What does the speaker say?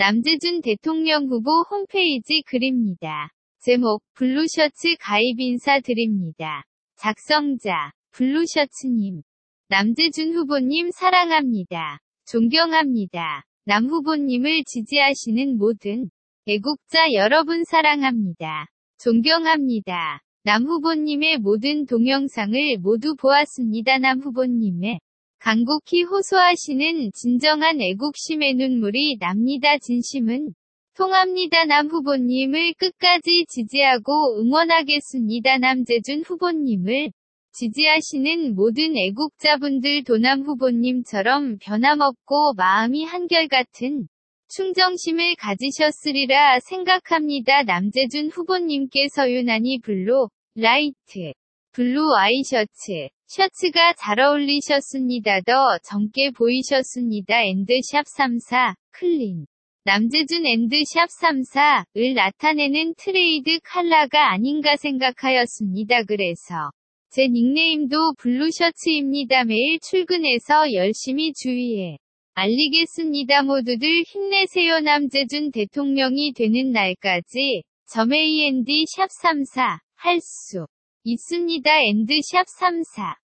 남재준 대통령 후보 홈페이지 글입니다. 제목, 블루셔츠 가입 인사 드립니다. 작성자, 블루셔츠님. 남재준 후보님 사랑합니다. 존경합니다. 남 후보님을 지지하시는 모든 애국자 여러분 사랑합니다. 존경합니다. 남 후보님의 모든 동영상을 모두 보았습니다. 남 후보님의 간곡히 호소하시는 진정한 애국심의 눈물이 납니다. 진심은 통합니다. 남 후보님을 끝까지 지지하고 응원하겠습니다. 남재준 후보님을 지지하시는 모든 애국자분들도 남 후보님처럼 변함없고 마음이 한결같은 충정심을 가지셨으리라 생각합니다. 남재준 후보님께서 유난히 blue, light, blue 와이셔츠, 셔츠가 잘 어울리셨습니다. 더 젊게 보이셨습니다. and sharp 34, clean. 남재준 and sharp 34을 나타내는 트레이드 칼라가 아닌가 생각하였습니다. 그래서 제 닉네임도 블루셔츠입니다. 매일 출근해서 열심히 주위에 알리겠습니다. 모두들 힘내세요. 남재준 대통령이 되는 날까지 점에이엔디 샵 34 할 수 있습니다. 엔드샵 34